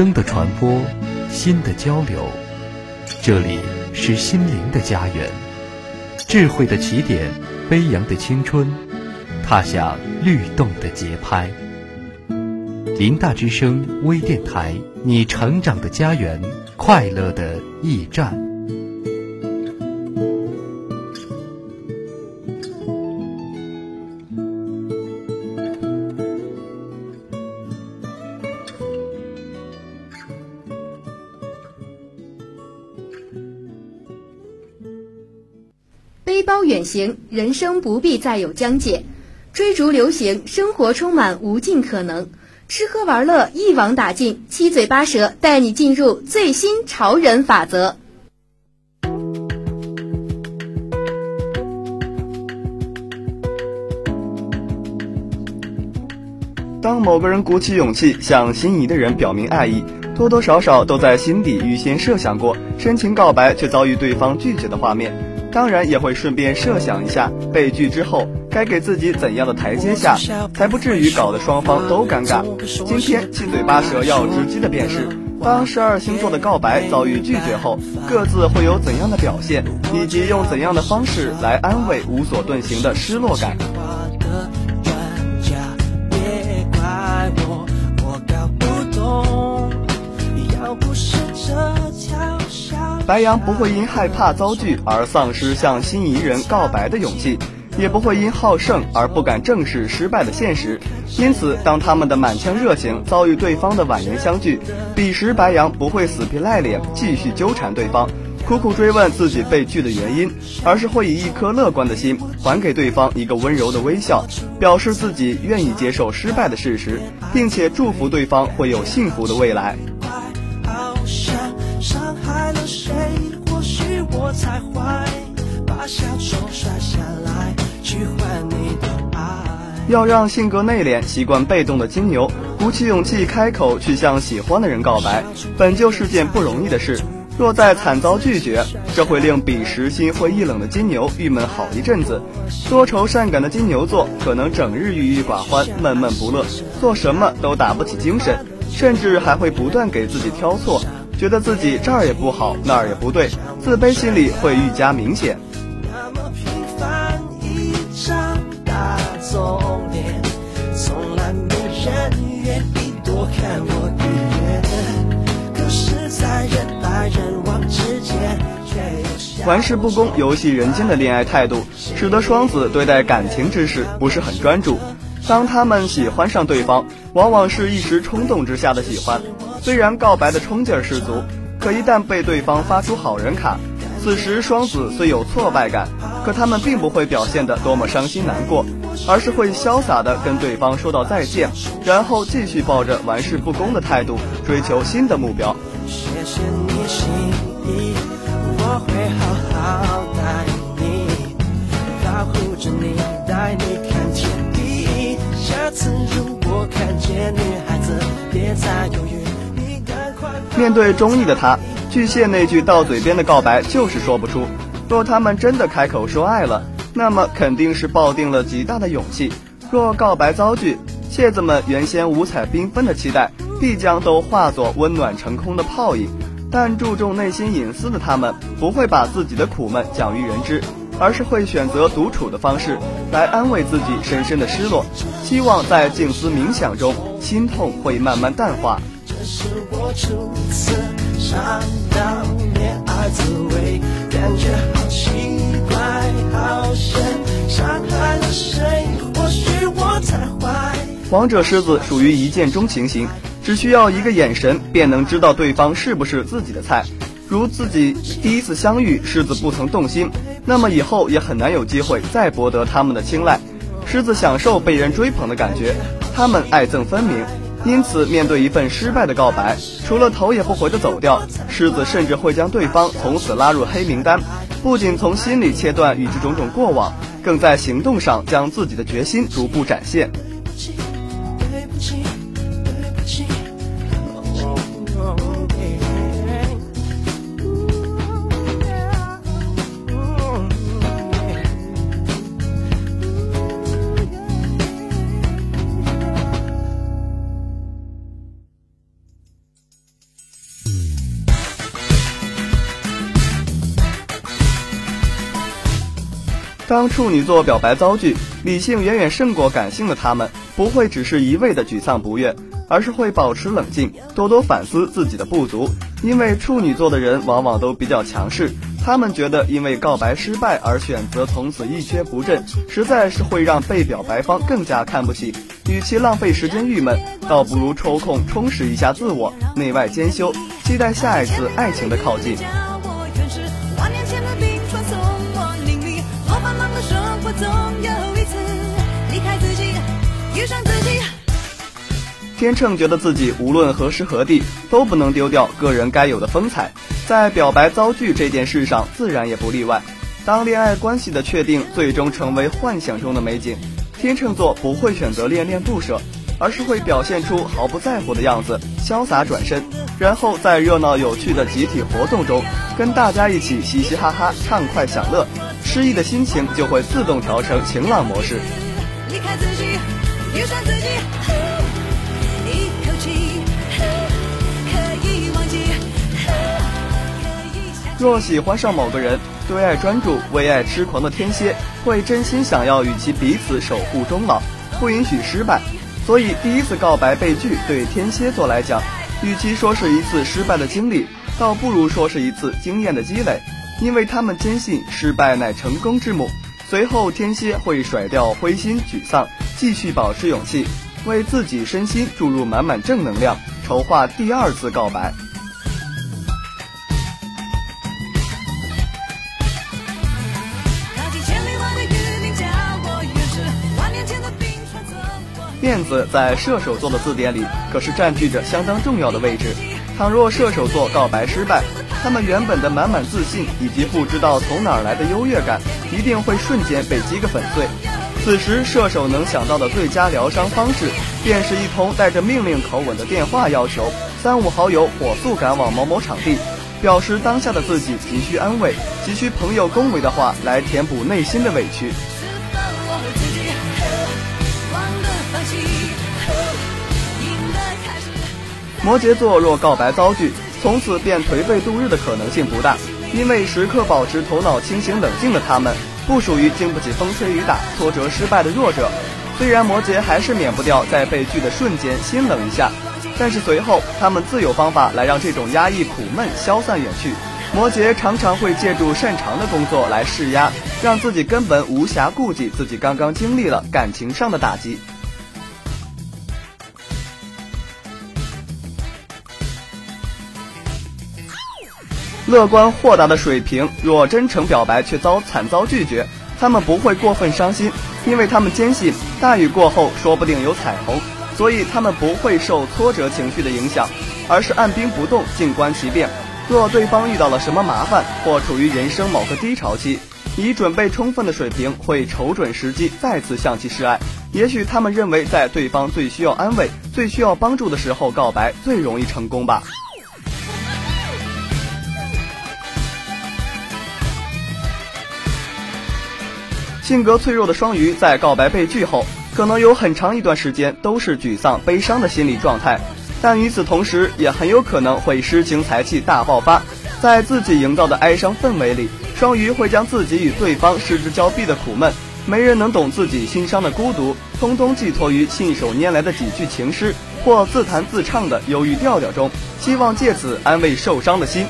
声的传播，心的交流。这里是心灵的家园，智慧的起点，飞扬的青春，踏响律动的节拍。林大之声微电台，你成长的家园，快乐的驿站。背包远行，人生不必再有疆界；追逐流行，生活充满无尽可能。吃喝玩乐一网打尽，七嘴八舌带你进入最新潮人法则。当某个人鼓起勇气向心仪的人表明爱意，多多少少都在心底预先设想过深情告白却遭遇对方拒绝的画面。当然也会顺便设想一下，被拒之后该给自己怎样的台阶下，才不至于搞得双方都尴尬。今天七嘴八舌要直击的便是，当十二星座的告白遭遇拒绝后，各自会有怎样的表现，以及用怎样的方式来安慰无所遁形的失落感。白羊不会因害怕遭拒而丧失向心仪人告白的勇气，也不会因好胜而不敢正视失败的现实。因此，当他们的满腔热情遭遇对方的婉言相拒，彼时白羊不会死皮赖脸继续纠缠对方，苦苦追问自己被拒的原因，而是会以一颗乐观的心还给对方一个温柔的微笑，表示自己愿意接受失败的事实，并且祝福对方会有幸福的未来。要让性格内敛、习惯被动的金牛鼓起勇气开口去向喜欢的人告白，本就是件不容易的事。若再惨遭拒绝，这会令彼时心灰意冷的金牛郁闷好一阵子。多愁善感的金牛座可能整日郁郁寡欢、闷闷不乐，做什么都打不起精神，甚至还会不断给自己挑错。觉得自己这儿也不好，那儿也不对，自卑心理会愈加明显。那么平凡一张大走真愿意多看我一玩世不恭、游戏人间的恋爱态度，使得双子对待感情之事不是很专注。当他们喜欢上对方，往往是一时冲动之下的喜欢。虽然告白的冲劲儿十足，可一旦被对方发出好人卡，此时双子虽有挫败感，可他们并不会表现得多么伤心难过，而是会潇洒地跟对方说到再见，然后继续抱着玩世不恭的态度追求新的目标。面对中意的他，巨蟹那句到嘴边的告白就是说不出。若他们真的开口说爱了，那么肯定是抱定了极大的勇气。若告白遭拒，蟹子们原先五彩缤纷的期待，必将都化作温暖成空的泡影。但注重内心隐私的他们，不会把自己的苦闷讲于人知，而是会选择独处的方式来安慰自己深深的失落，希望在静思冥想中，心痛会慢慢淡化。这是我初次王者狮子属于一见钟情型，只需要一个眼神便能知道对方是不是自己的菜。如自己第一次相遇，狮子不曾动心，那么以后也很难有机会再博得他们的青睐。狮子享受被人追捧的感觉，他们爱憎分明。因此，面对一份失败的告白，除了头也不回的走掉，狮子甚至会将对方从此拉入黑名单，不仅从心里切断与之种种过往，更在行动上将自己的决心逐步展现。 어. 当处女座表白遭拒，理性远远胜过感性的他们，不会只是一味的沮丧不悦，而是会保持冷静，多多反思自己的不足。因为处女座的人往往都比较强势，他们觉得因为告白失败而选择从此一蹶不振，实在是会让被表白方更加看不起。与其浪费时间郁闷，倒不如抽空充实一下自我，内外兼修，期待下一次爱情的靠近。天秤觉得自己无论何时何地都不能丢掉个人该有的风采，在表白遭拒这件事上自然也不例外。当恋爱关系的确定最终成为幻想中的美景，天秤座不会选择恋恋不舍，而是会表现出毫不在乎的样子，潇洒转身，然后在热闹有趣的集体活动中跟大家一起嘻嘻哈哈、畅快享乐，失意的心情就会自动调成晴朗模式。离开自己，自己。若喜欢上某个人，对爱专注、为爱痴狂的天蝎会真心想要与其彼此守护终老，不允许失败。所以第一次告白被拒，对天蝎座来讲，与其说是一次失败的经历，倒不如说是一次经验的积累，因为他们坚信失败乃成功之母。随后天蝎会甩掉灰心沮丧，继续保持勇气，为自己身心注入满满正能量，筹划第二次告白。面子在射手座的字典里可是占据着相当重要的位置。倘若射手座告白失败，他们原本的满满自信以及不知道从哪儿来的优越感，一定会瞬间被击个粉碎。此时，射手能想到的最佳疗伤方式，便是一通带着命令口吻的电话要求，三五好友火速赶往某某场地，表示当下的自己急需安慰，急需朋友恭维的话来填补内心的委屈。摩羯座若告白遭拒，从此便颓废度日的可能性不大，因为时刻保持头脑清醒冷静的他们，不属于经不起风吹雨打、挫折失败的弱者。虽然摩羯还是免不掉在被拒的瞬间心冷一下，但是随后他们自有方法来让这种压抑苦闷消散远去。摩羯常常会借助擅长的工作来施压，让自己根本无暇顾及自己刚刚经历了感情上的打击。乐观豁达的水瓶，若真诚表白却遭惨遭拒绝，他们不会过分伤心，因为他们坚信大雨过后说不定有彩虹，所以他们不会受挫折情绪的影响，而是按兵不动，静观其变。若对方遇到了什么麻烦，或处于人生某个低潮期，已准备充分的水平会瞅准时机再次向其示爱。也许他们认为，在对方最需要安慰、最需要帮助的时候告白最容易成功吧。性格脆弱的双鱼在告白被拒后，可能有很长一段时间都是沮丧、悲伤的心理状态，但与此同时，也很有可能会诗情才气大爆发。在自己营造的哀伤氛围里，双鱼会将自己与对方失之交臂的苦闷，没人能懂自己心伤的孤独，通通寄托于信手拈来的几句情诗或自弹自唱的忧郁调调中，希望借此安慰受伤的心。